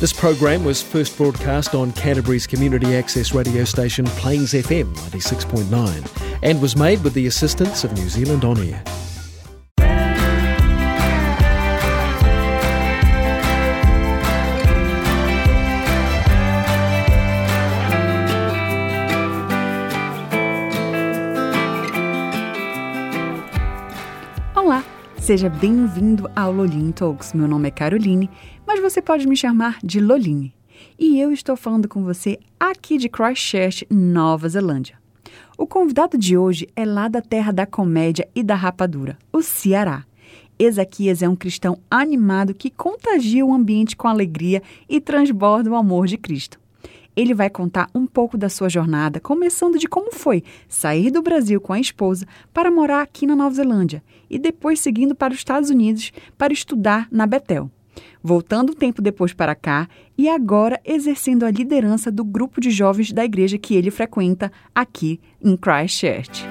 This program was first broadcast on Canterbury's community access radio station Plains FM 96.9 and was made with the assistance of New Zealand On Air. Seja bem-vindo ao Loline Talks. Meu nome é Caroline, mas você pode me chamar de Loline. E eu estou falando com você aqui de Christchurch, Nova Zelândia. O convidado de hoje é lá da terra da comédia e da rapadura, o Ceará. Ezequias é um cristão animado que contagia o ambiente com alegria e transborda o amor de Cristo. Ele vai contar um pouco da sua jornada, começando de como foi sair do Brasil com a esposa para morar aqui na Nova Zelândia e depois seguindo para os Estados Unidos para estudar na Betel. Voltando um tempo depois para cá e agora exercendo a liderança do grupo de jovens da igreja que ele frequenta aqui em Christchurch.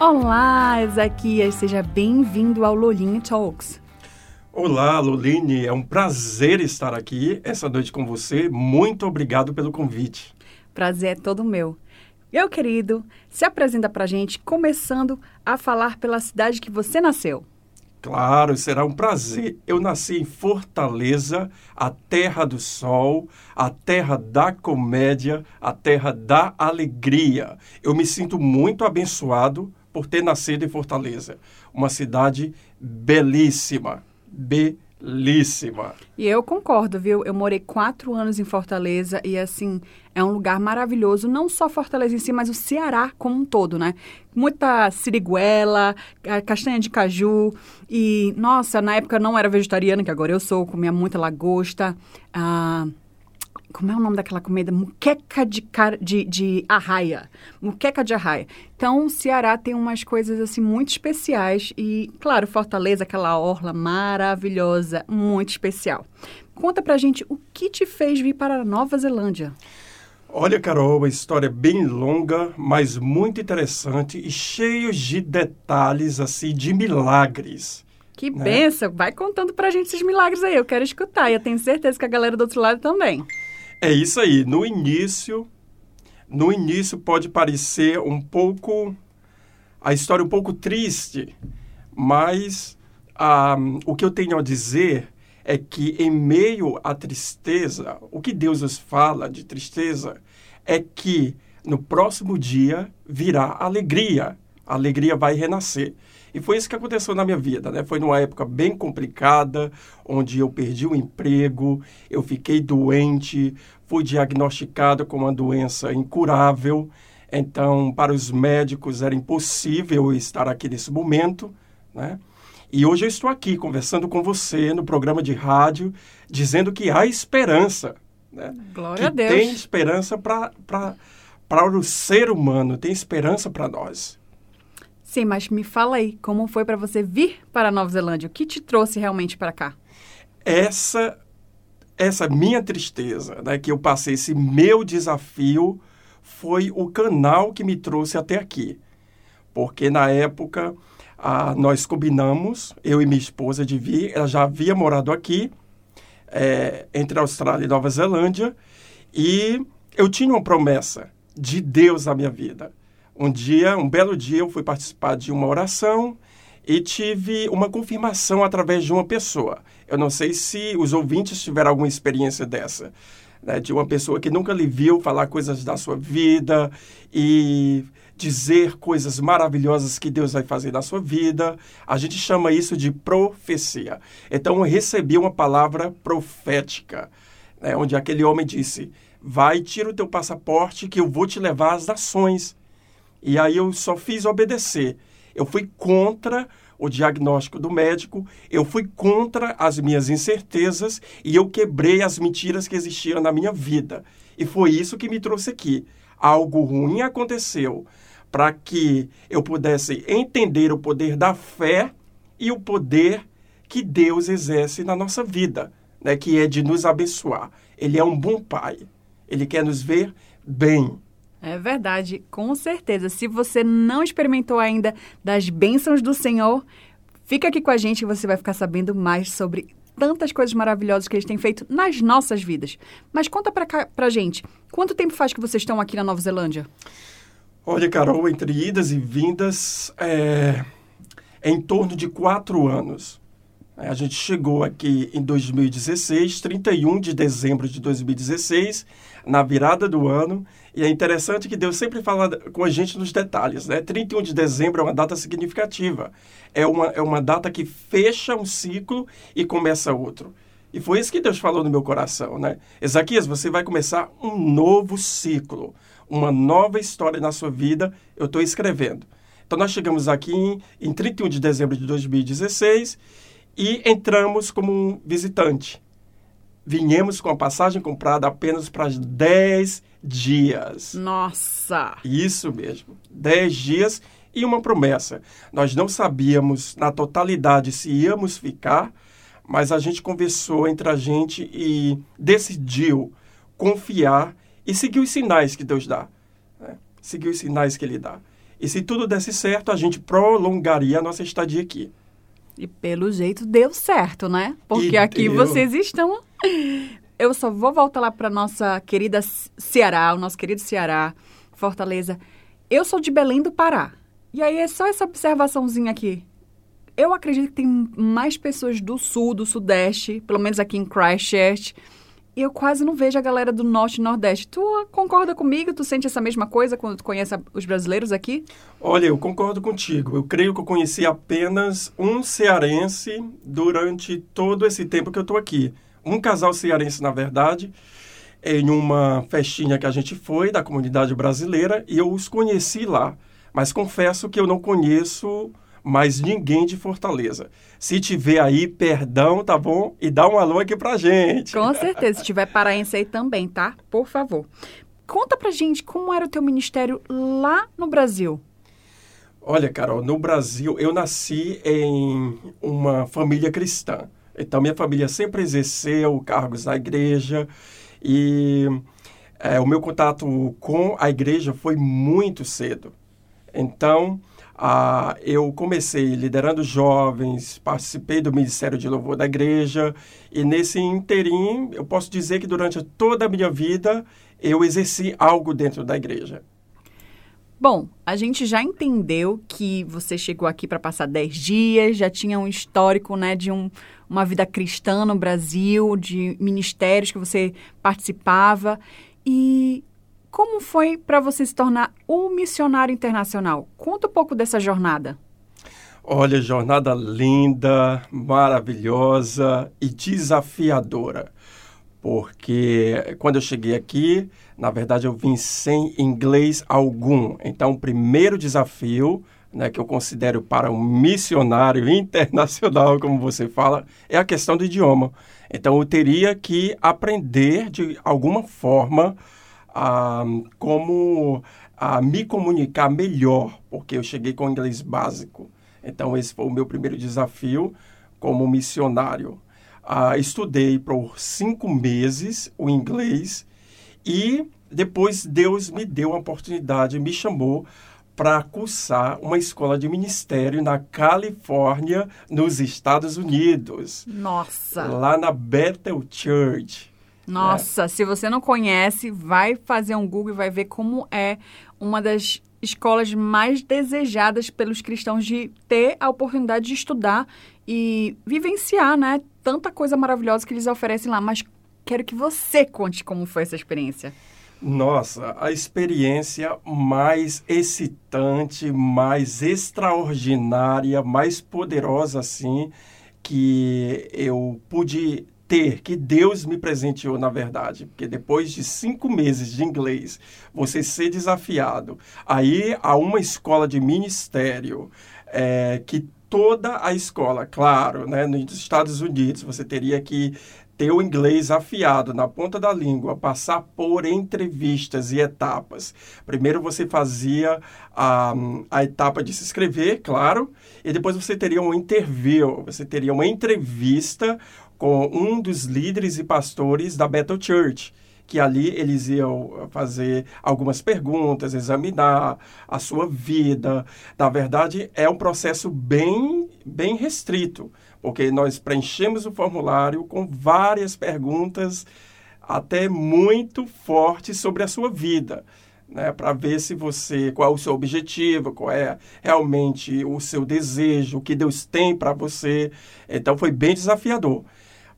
Olá, Ezequias, seja bem-vindo ao Lolinho Talks. Olá, Loline, é um prazer estar aqui essa noite com você. Muito obrigado pelo convite. Prazer é todo meu. Meu querido, se apresenta pra gente, começando a falar pela cidade que você nasceu. Claro, será um prazer. Eu nasci em Fortaleza, a terra do sol, a terra da comédia, a terra da alegria. Eu me sinto muito abençoado por ter nascido em Fortaleza, uma cidade belíssima belíssima. E eu concordo, viu? Eu morei quatro anos em Fortaleza e, assim, é um lugar maravilhoso. Não só Fortaleza em si, mas o Ceará como um todo, né? Muita siriguela, castanha de caju. E, nossa, na época eu não era vegetariana, que agora eu sou, comia muita lagosta. Ah, como é o nome daquela comida? Muqueca de, car... de, de arraia. Muqueca de arraia. Então, o Ceará tem umas coisas assim muito especiais e, claro, Fortaleza, aquela orla maravilhosa, muito especial. Conta pra gente o que te fez vir para a Nova Zelândia. Olha, Carol, uma história bem longa, mas muito interessante e cheio de detalhes, assim, de milagres. Que né? benção! Vai contando pra gente esses milagres aí, eu quero escutar e eu tenho certeza que a galera do outro lado também. É isso aí. No início, no início pode parecer um pouco a história um pouco triste, mas ah, o que eu tenho a dizer é que em meio à tristeza, o que Deus nos fala de tristeza é que no próximo dia virá alegria. A alegria vai renascer. E foi isso que aconteceu na minha vida, né? Foi numa época bem complicada, onde eu perdi o emprego, eu fiquei doente, fui diagnosticado com uma doença incurável. Então, para os médicos era impossível estar aqui nesse momento, né? E hoje eu estou aqui conversando com você no programa de rádio, dizendo que há esperança. Né? Glória que a Deus. Tem esperança para o ser humano, tem esperança para nós. Sim, mas me fala aí, como foi para você vir para a Nova Zelândia? O que te trouxe realmente para cá? Essa essa minha tristeza, né, que eu passei esse meu desafio foi o canal que me trouxe até aqui. Porque na época ah, nós combinamos, eu e minha esposa, de vir. Ela já havia morado aqui, é, entre Austrália e Nova Zelândia, e eu tinha uma promessa de Deus na minha vida. Um dia, um belo dia, eu fui participar de uma oração e tive uma confirmação através de uma pessoa. Eu não sei se os ouvintes tiveram alguma experiência dessa, né, de uma pessoa que nunca lhe viu falar coisas da sua vida e dizer coisas maravilhosas que Deus vai fazer na sua vida. A gente chama isso de profecia. Então, eu recebi uma palavra profética, né, onde aquele homem disse: Vai, tira o teu passaporte que eu vou te levar às nações. E aí eu só fiz obedecer. Eu fui contra o diagnóstico do médico, eu fui contra as minhas incertezas e eu quebrei as mentiras que existiam na minha vida. E foi isso que me trouxe aqui. Algo ruim aconteceu para que eu pudesse entender o poder da fé e o poder que Deus exerce na nossa vida, né, que é de nos abençoar. Ele é um bom pai. Ele quer nos ver bem. É verdade, com certeza. Se você não experimentou ainda das bênçãos do Senhor, Fica aqui com a gente e você vai ficar sabendo mais sobre tantas coisas maravilhosas que eles têm feito nas nossas vidas. Mas conta pra, cá, pra gente, quanto tempo faz que vocês estão aqui na Nova Zelândia? Olha, Carol, entre idas e vindas, é, é em torno de quatro anos. A gente chegou aqui em 2016, 31 de dezembro de 2016, na virada do ano. E é interessante que Deus sempre fala com a gente nos detalhes, né? 31 de dezembro é uma data significativa. É uma, é uma data que fecha um ciclo e começa outro. E foi isso que Deus falou no meu coração, né? Ezaquias, você vai começar um novo ciclo, uma nova história na sua vida. Eu estou escrevendo. Então, nós chegamos aqui em, em 31 de dezembro de 2016 e entramos como um visitante. Vinhamos com a passagem comprada apenas para 10 dias. Nossa! Isso mesmo, 10 dias e uma promessa. Nós não sabíamos na totalidade se íamos ficar, mas a gente conversou entre a gente e decidiu confiar e seguir os sinais que Deus dá. Né? Seguir os sinais que Ele dá. E se tudo desse certo, a gente prolongaria a nossa estadia aqui. E pelo jeito deu certo, né? Porque E aqui deu. vocês estão. Eu só vou voltar lá para nossa querida Ceará, o nosso querido Ceará, Fortaleza. Eu sou de Belém do Pará. E aí é só essa observaçãozinha aqui. Eu acredito que tem mais pessoas do sul, do sudeste, pelo menos aqui em Christchurch. Eu quase não vejo a galera do norte e nordeste. Tu concorda comigo? Tu sente essa mesma coisa quando tu conhece os brasileiros aqui? Olha, eu concordo contigo. Eu creio que eu conheci apenas um cearense durante todo esse tempo que eu estou aqui. Um casal cearense, na verdade, em uma festinha que a gente foi da comunidade brasileira e eu os conheci lá. Mas confesso que eu não conheço mais ninguém de Fortaleza. Se tiver aí, perdão, tá bom? E dá um alô aqui pra gente. Com certeza. Se tiver paraense aí também, tá? Por favor. Conta pra gente como era o teu ministério lá no Brasil. Olha, Carol, no Brasil eu nasci em uma família cristã. Então, minha família sempre exerceu cargos na igreja e é, o meu contato com a igreja foi muito cedo. Então, ah, eu comecei liderando jovens, participei do Ministério de Louvor da igreja e nesse interim, eu posso dizer que durante toda a minha vida eu exerci algo dentro da igreja. Bom, a gente já entendeu que você chegou aqui para passar 10 dias, já tinha um histórico, né, de um, uma vida cristã no Brasil, de ministérios que você participava. E como foi para você se tornar um missionário internacional? Conta um pouco dessa jornada. Olha, jornada linda, maravilhosa e desafiadora. Porque quando eu cheguei aqui, na verdade eu vim sem inglês algum. Então, o primeiro desafio né, que eu considero para um missionário internacional, como você fala, é a questão do idioma. Então, eu teria que aprender de alguma forma ah, como ah, me comunicar melhor, porque eu cheguei com inglês básico. Então, esse foi o meu primeiro desafio como missionário. Ah, estudei por cinco meses o inglês e depois Deus me deu a oportunidade, me chamou para cursar uma escola de ministério na Califórnia, nos Estados Unidos, Nossa! lá na Bethel Church. Nossa, se você não conhece, vai fazer um Google e vai ver como é uma das escolas mais desejadas pelos cristãos de ter a oportunidade de estudar e vivenciar, né? Tanta coisa maravilhosa que eles oferecem lá. Mas quero que você conte como foi essa experiência. Nossa, a experiência mais excitante, mais extraordinária, mais poderosa assim que eu pude ter, que Deus me presenteou na verdade, porque depois de cinco meses de inglês, você ser desafiado a ir a uma escola de ministério é, que toda a escola, claro, né, nos Estados Unidos, você teria que ter o inglês afiado na ponta da língua, passar por entrevistas e etapas. Primeiro você fazia a, a etapa de se inscrever, claro, e depois você teria um interview, você teria uma entrevista com um dos líderes e pastores da Bethel Church. que ali eles iam fazer algumas perguntas, examinar a sua vida. Na verdade, é um processo bem, bem restrito, porque nós preenchemos o formulário com várias perguntas até muito fortes sobre a sua vida. Né, para ver se você qual é o seu objetivo, qual é realmente o seu desejo, o que Deus tem para você. Então foi bem desafiador.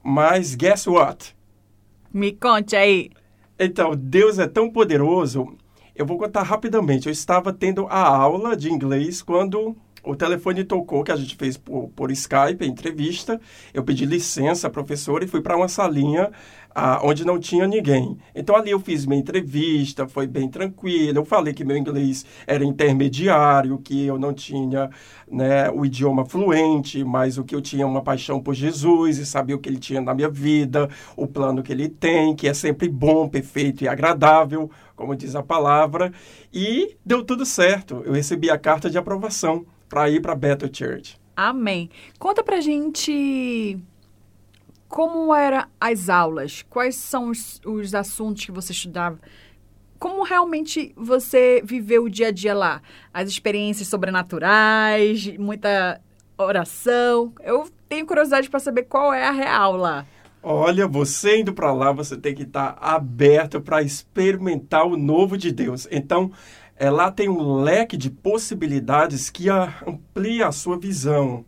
Mas guess what? Me conte aí. Então, Deus é tão poderoso. Eu vou contar rapidamente. Eu estava tendo a aula de inglês quando o telefone tocou, que a gente fez por, por Skype, entrevista. Eu pedi licença, professor, e fui para uma salinha ah, onde não tinha ninguém. Então ali eu fiz minha entrevista, foi bem tranquilo. Eu falei que meu inglês era intermediário, que eu não tinha né, o idioma fluente, mas o que eu tinha uma paixão por Jesus e sabia o que ele tinha na minha vida, o plano que ele tem, que é sempre bom, perfeito e agradável, como diz a palavra. E deu tudo certo. Eu recebi a carta de aprovação para ir para Bethel Church. Amém. Conta pra gente como eram as aulas, quais são os, os assuntos que você estudava, como realmente você viveu o dia a dia lá, as experiências sobrenaturais, muita oração. Eu tenho curiosidade para saber qual é a real lá. Olha, você indo para lá, você tem que estar tá aberto para experimentar o novo de Deus. Então, é, lá tem um leque de possibilidades que amplia a sua visão,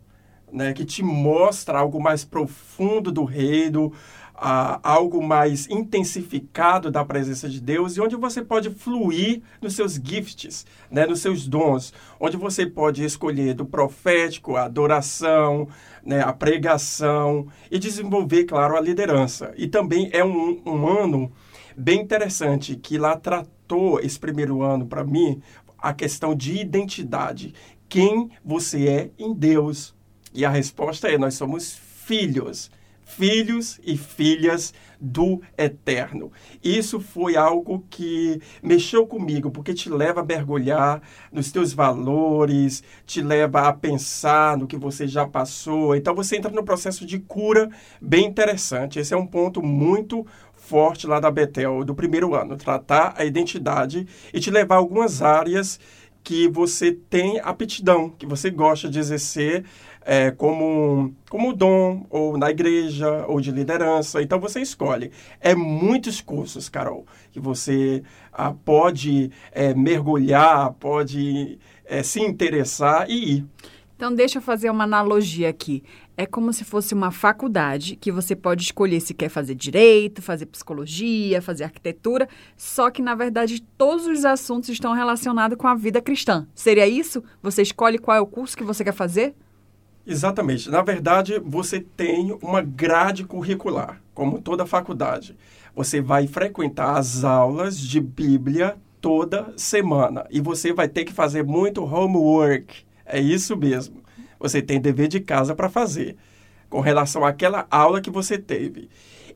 né, que te mostra algo mais profundo do reino, algo mais intensificado da presença de Deus e onde você pode fluir nos seus gifts, né, nos seus dons, onde você pode escolher do profético, a adoração, né, a pregação e desenvolver, claro, a liderança. E também é um, um ano bem interessante que lá tratou esse primeiro ano para mim a questão de identidade. Quem você é em Deus. E a resposta é: nós somos filhos. Filhos e filhas do Eterno. Isso foi algo que mexeu comigo, porque te leva a mergulhar nos teus valores, te leva a pensar no que você já passou. Então você entra no processo de cura bem interessante. Esse é um ponto muito forte lá da Betel, do primeiro ano, tratar a identidade e te levar a algumas áreas que você tem aptidão, que você gosta de exercer é, como, como dom, ou na igreja, ou de liderança. Então você escolhe. É muitos cursos, Carol, que você ah, pode é, mergulhar, pode é, se interessar e ir. Então, deixa eu fazer uma analogia aqui. É como se fosse uma faculdade que você pode escolher se quer fazer direito, fazer psicologia, fazer arquitetura, só que, na verdade, todos os assuntos estão relacionados com a vida cristã. Seria isso? Você escolhe qual é o curso que você quer fazer? Exatamente. Na verdade, você tem uma grade curricular, como toda faculdade. Você vai frequentar as aulas de Bíblia toda semana e você vai ter que fazer muito homework é isso mesmo. Você tem dever de casa para fazer com relação àquela aula que você teve.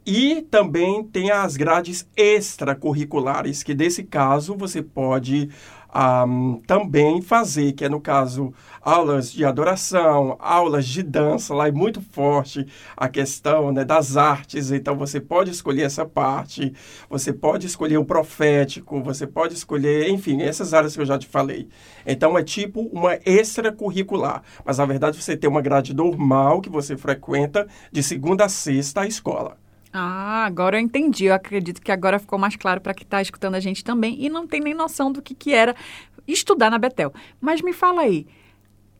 E também tem as grades extracurriculares, que nesse caso você pode um, também fazer, que é no caso aulas de adoração, aulas de dança, lá é muito forte a questão né, das artes, então você pode escolher essa parte, você pode escolher o profético, você pode escolher, enfim, essas áreas que eu já te falei. Então é tipo uma extracurricular, mas na verdade você tem uma grade normal que você frequenta de segunda a sexta escola. Ah, agora eu entendi. Eu acredito que agora ficou mais claro para quem está escutando a gente também e não tem nem noção do que, que era estudar na Betel. Mas me fala aí,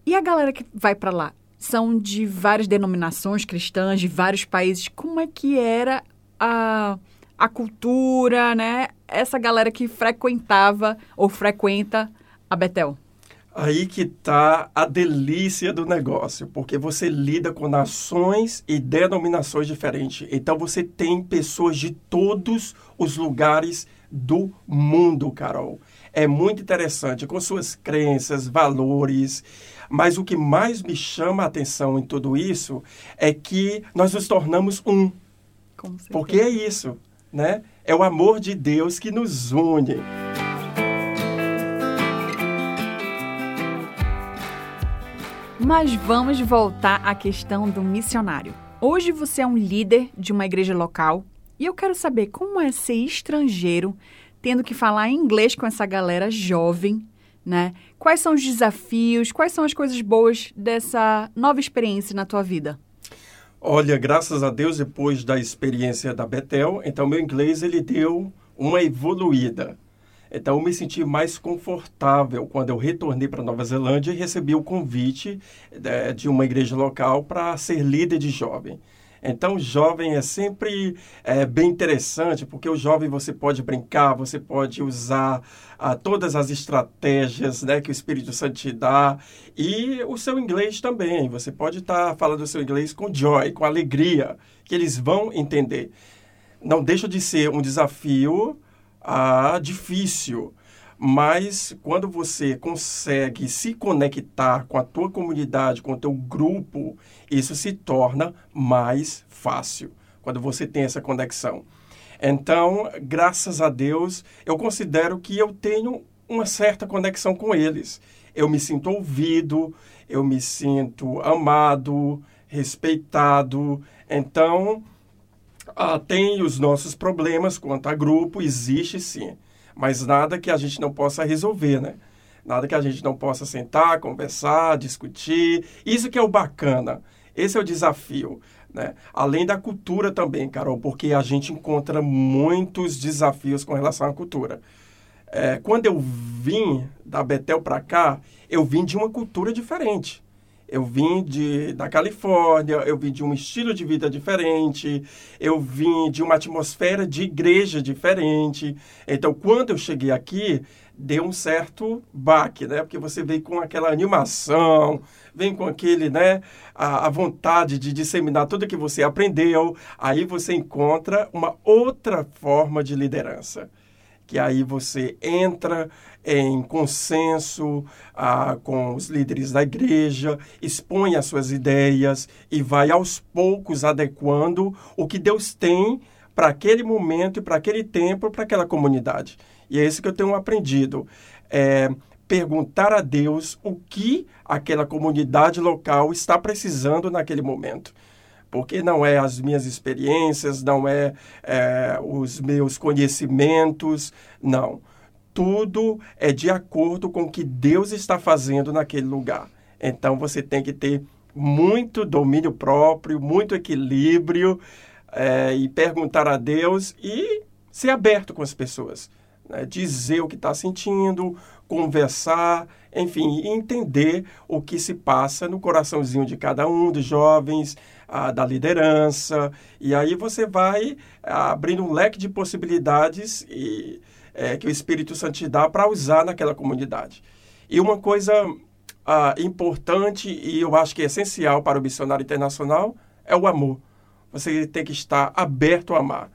e a galera que vai para lá? São de várias denominações cristãs, de vários países. Como é que era a, a cultura, né? Essa galera que frequentava ou frequenta a Betel? Aí que está a delícia do negócio, porque você lida com nações e denominações diferentes. Então você tem pessoas de todos os lugares do mundo, Carol. É muito interessante, com suas crenças, valores. Mas o que mais me chama a atenção em tudo isso é que nós nos tornamos um. Porque é isso, né? É o amor de Deus que nos une. Mas vamos voltar à questão do missionário. Hoje você é um líder de uma igreja local E eu quero saber como é ser estrangeiro, tendo que falar inglês com essa galera jovem, né? Quais são os desafios, quais são as coisas boas dessa nova experiência na tua vida? Olha, graças a Deus, depois da experiência da Betel, então meu inglês ele deu uma evoluída. Então, eu me senti mais confortável quando eu retornei para Nova Zelândia e recebi o convite é, de uma igreja local para ser líder de jovem. Então, jovem é sempre é, bem interessante, porque o jovem você pode brincar, você pode usar ah, todas as estratégias né, que o Espírito Santo te dá e o seu inglês também. Você pode estar tá falando o seu inglês com joy, com alegria, que eles vão entender. Não deixa de ser um desafio ah, difícil. Mas quando você consegue se conectar com a tua comunidade, com o teu grupo, isso se torna mais fácil quando você tem essa conexão. Então, graças a Deus, eu considero que eu tenho uma certa conexão com eles. Eu me sinto ouvido, eu me sinto amado, respeitado. Então, ah, tem os nossos problemas quanto a grupo, existe sim, mas nada que a gente não possa resolver, né? Nada que a gente não possa sentar, conversar, discutir. Isso que é o bacana. Esse é o desafio. Né? Além da cultura também, Carol, porque a gente encontra muitos desafios com relação à cultura. É, quando eu vim da Betel para cá, eu vim de uma cultura diferente. Eu vim de, da Califórnia, eu vim de um estilo de vida diferente, eu vim de uma atmosfera de igreja diferente. Então, quando eu cheguei aqui, deu um certo baque, né? Porque você vem com aquela animação, vem com aquele, né? A, a, vontade de disseminar tudo que você aprendeu. Aí você encontra uma outra forma de liderança. Que aí você entra em consenso ah, com os líderes da igreja, expõe as suas ideias e vai aos poucos adequando o que Deus tem para aquele momento e para aquele tempo, para aquela comunidade. E é isso que eu tenho aprendido. É perguntar a Deus o que aquela comunidade local está precisando naquele momento porque não é as minhas experiências, não é, é, os meus conhecimentos, não tudo é de acordo com o que Deus está fazendo naquele lugar. Então você tem que ter muito domínio próprio, muito equilíbrio é, e perguntar a Deus e ser aberto com as pessoas. Né? Dizer o que está sentindo, conversar, enfim, entender o que se passa no coraçãozinho de cada um dos jovens, a, da liderança. E aí você vai abrindo um leque de possibilidades e é, que o Espírito Santo te dá para usar naquela comunidade. E uma coisa ah, importante e eu acho que é essencial para o missionário internacional é o amor. Você tem que estar aberto a amar.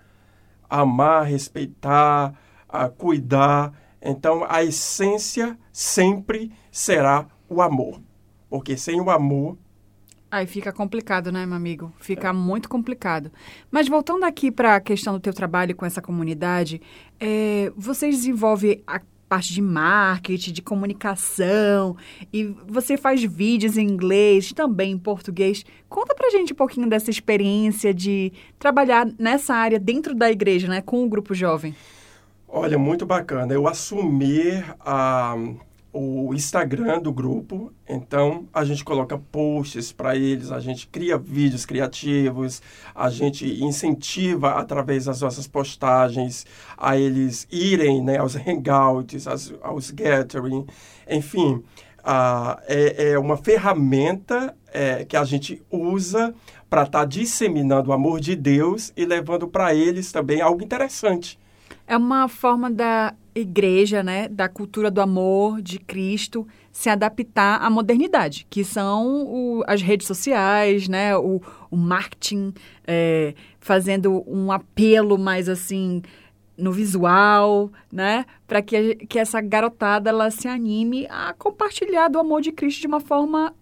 Amar, respeitar, a cuidar. Então, a essência sempre será o amor. Porque sem o amor, Aí fica complicado, né, meu amigo? Fica é. muito complicado. Mas voltando aqui para a questão do teu trabalho com essa comunidade, é, vocês desenvolvem a parte de marketing, de comunicação, e você faz vídeos em inglês, também em português. Conta pra gente um pouquinho dessa experiência de trabalhar nessa área dentro da igreja, né, com o grupo jovem. Olha, muito bacana. Eu assumi a o Instagram do grupo. Então, a gente coloca posts para eles, a gente cria vídeos criativos, a gente incentiva através das nossas postagens a eles irem né, aos hangouts, aos, aos gathering, enfim. É, é, uma ferramenta é, que a gente usa para estar tá disseminando o amor de Deus e levando para eles também algo interessante. É uma forma da igreja, né, da cultura do amor de Cristo se adaptar à modernidade, que são o, as redes sociais, né, o, o marketing, é, fazendo um apelo mais assim no visual, né, para que, que essa garotada ela se anime a compartilhar do amor de Cristo de uma forma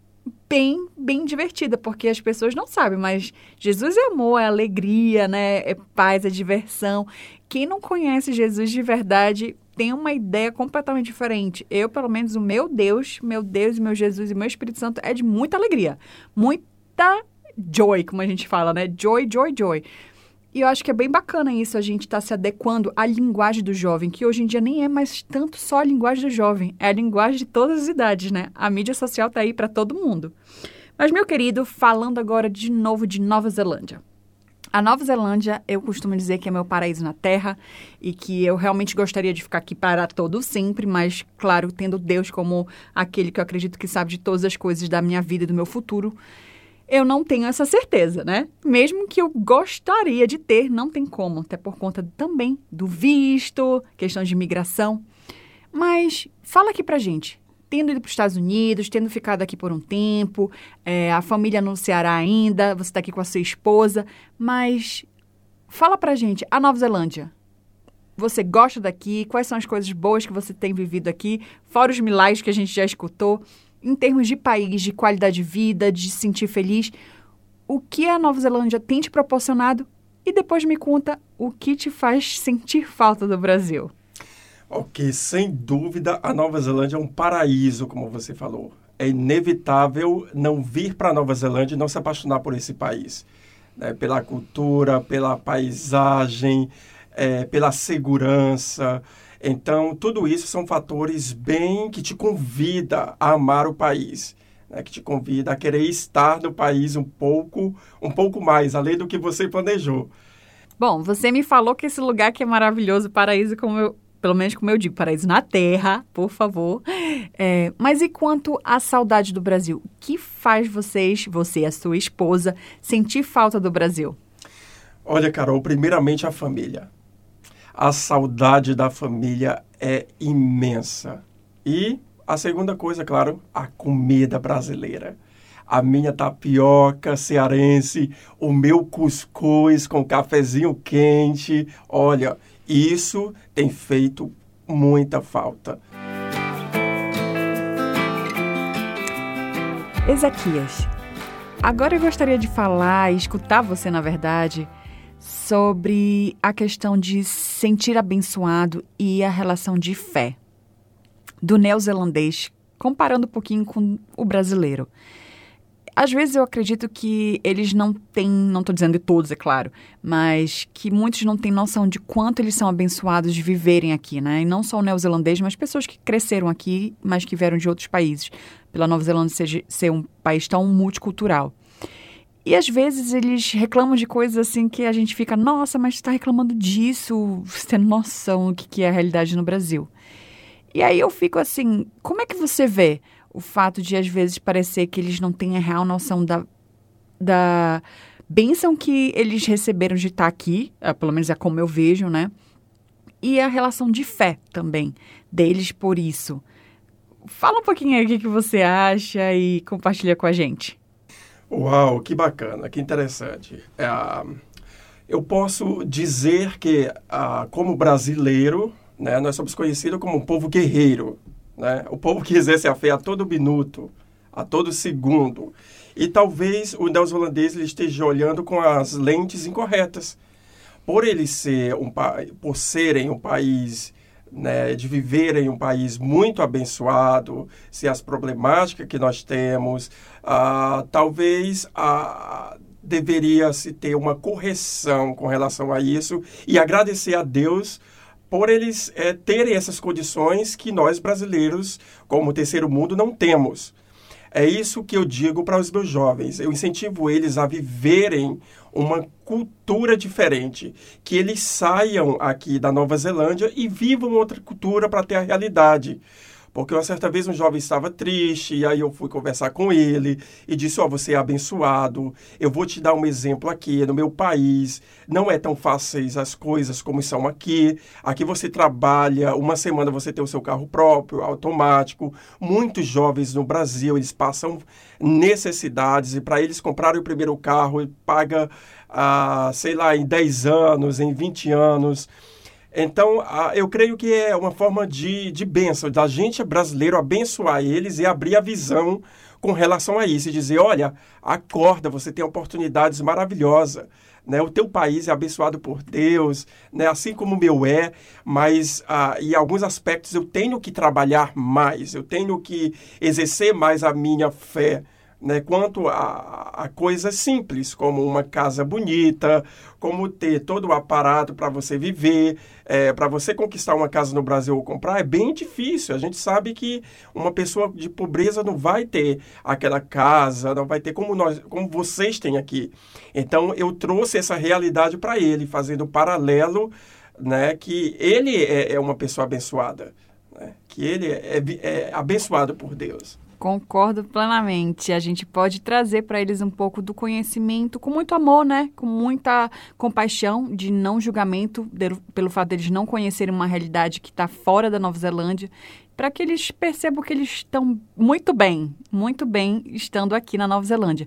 bem, bem divertida, porque as pessoas não sabem, mas Jesus é amor, é alegria, né? É paz, é diversão. Quem não conhece Jesus de verdade tem uma ideia completamente diferente. Eu, pelo menos, o meu Deus, meu Deus, meu Jesus e meu Espírito Santo é de muita alegria. Muita joy, como a gente fala, né? Joy, joy, joy. E eu acho que é bem bacana isso, a gente estar tá se adequando à linguagem do jovem, que hoje em dia nem é mais tanto só a linguagem do jovem, é a linguagem de todas as idades, né? A mídia social tá aí para todo mundo. Mas, meu querido, falando agora de novo de Nova Zelândia. A Nova Zelândia, eu costumo dizer que é meu paraíso na Terra e que eu realmente gostaria de ficar aqui para todo sempre, mas, claro, tendo Deus como aquele que eu acredito que sabe de todas as coisas da minha vida e do meu futuro, eu não tenho essa certeza, né? Mesmo que eu gostaria de ter, não tem como, até por conta também do visto, questão de imigração. Mas fala aqui pra gente, tendo ido para os Estados Unidos, tendo ficado aqui por um tempo, é, a família no Ceará ainda, você está aqui com a sua esposa, mas fala pra gente, a Nova Zelândia, você gosta daqui? Quais são as coisas boas que você tem vivido aqui? Fora os milagres que a gente já escutou em termos de país, de qualidade de vida, de se sentir feliz, o que a Nova Zelândia tem te proporcionado e depois me conta o que te faz sentir falta do Brasil. Ok, sem dúvida a Nova Zelândia é um paraíso, como você falou. É inevitável não vir para a Nova Zelândia e não se apaixonar por esse país. Né? Pela cultura, pela paisagem, é, pela segurança, então, tudo isso são fatores bem que te convida a amar o país, né? que te convida a querer estar no país um pouco, um pouco mais, além do que você planejou. Bom, você me falou que esse lugar que é maravilhoso, paraíso, como eu, pelo menos como eu digo, paraíso na terra, por favor. É, mas e quanto à saudade do Brasil? O que faz vocês, você e a sua esposa, sentir falta do Brasil? Olha, Carol, primeiramente a família a saudade da família é imensa. E a segunda coisa, claro, a comida brasileira. A minha tapioca cearense, o meu cuscuz com cafezinho quente. Olha, isso tem feito muita falta. Ezequias, agora eu gostaria de falar e escutar você, na verdade, sobre a questão de sentir abençoado e a relação de fé do neozelandês, comparando um pouquinho com o brasileiro. Às vezes eu acredito que eles não têm, não estou dizendo de todos, é claro, mas que muitos não têm noção de quanto eles são abençoados de viverem aqui, né? E não só o neozelandês, mas pessoas que cresceram aqui, mas que vieram de outros países, pela Nova Zelândia ser, ser um país tão multicultural. E às vezes eles reclamam de coisas assim que a gente fica, nossa, mas está reclamando disso, você tem noção do que é a realidade no Brasil. E aí eu fico assim, como é que você vê o fato de às vezes parecer que eles não têm a real noção da, da bênção que eles receberam de estar aqui, é, pelo menos é como eu vejo, né? E a relação de fé também deles por isso. Fala um pouquinho aí o que você acha e compartilha com a gente. Uau, que bacana, que interessante. É, eu posso dizer que, ah, como brasileiro, né, nós somos conhecidos como um povo guerreiro. Né? O povo que exerce a fé a todo minuto, a todo segundo. E talvez o neozelandês esteja olhando com as lentes incorretas. Por ele ser um por serem um país né, de viver em um país muito abençoado, se as problemáticas que nós temos, ah, talvez ah, deveria se ter uma correção com relação a isso e agradecer a Deus por eles é, terem essas condições que nós brasileiros, como terceiro mundo, não temos. É isso que eu digo para os meus jovens. Eu incentivo eles a viverem uma cultura diferente, que eles saiam aqui da Nova Zelândia e vivam outra cultura para ter a realidade. Porque uma certa vez um jovem estava triste, e aí eu fui conversar com ele e disse: Ó, oh, você é abençoado, eu vou te dar um exemplo aqui. No meu país não é tão fáceis as coisas como são aqui. Aqui você trabalha, uma semana você tem o seu carro próprio, automático. Muitos jovens no Brasil eles passam necessidades e para eles comprarem o primeiro carro, paga, ah, sei lá, em 10 anos, em 20 anos. Então, eu creio que é uma forma de, de bênção, da gente brasileiro abençoar eles e abrir a visão com relação a isso, e dizer, olha, acorda, você tem oportunidades maravilhosas, né? O teu país é abençoado por Deus, né? Assim como o meu é, mas ah, em alguns aspectos eu tenho que trabalhar mais, eu tenho que exercer mais a minha fé, né, quanto a, a coisas simples, como uma casa bonita, como ter todo o aparato para você viver, é, para você conquistar uma casa no Brasil ou comprar, é bem difícil. A gente sabe que uma pessoa de pobreza não vai ter aquela casa, não vai ter como nós, como vocês têm aqui. Então eu trouxe essa realidade para ele, fazendo paralelo, né, que ele é, é uma pessoa abençoada, né, que ele é, é abençoado por Deus. Concordo plenamente. A gente pode trazer para eles um pouco do conhecimento com muito amor, né? Com muita compaixão, de não julgamento, de, pelo fato deles não conhecerem uma realidade que está fora da Nova Zelândia, para que eles percebam que eles estão muito bem, muito bem estando aqui na Nova Zelândia.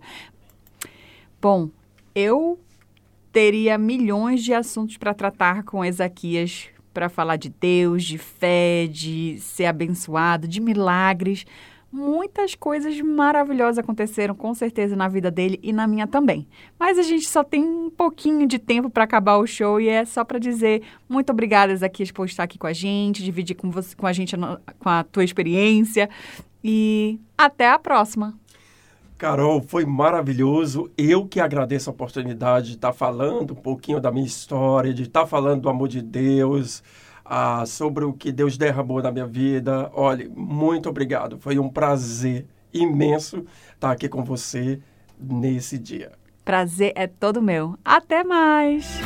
Bom, eu teria milhões de assuntos para tratar com Ezaquias para falar de Deus, de fé, de ser abençoado, de milagres muitas coisas maravilhosas aconteceram com certeza na vida dele e na minha também. Mas a gente só tem um pouquinho de tempo para acabar o show e é só para dizer muito obrigada, Zaquias, por estar aqui com a gente, dividir com, você, com a gente com a tua experiência e até a próxima. Carol, foi maravilhoso. Eu que agradeço a oportunidade de estar falando um pouquinho da minha história, de estar falando do amor de Deus ah, sobre o que Deus derramou na minha vida. Olha, muito obrigado. Foi um prazer imenso estar aqui com você nesse dia. Prazer é todo meu. Até mais!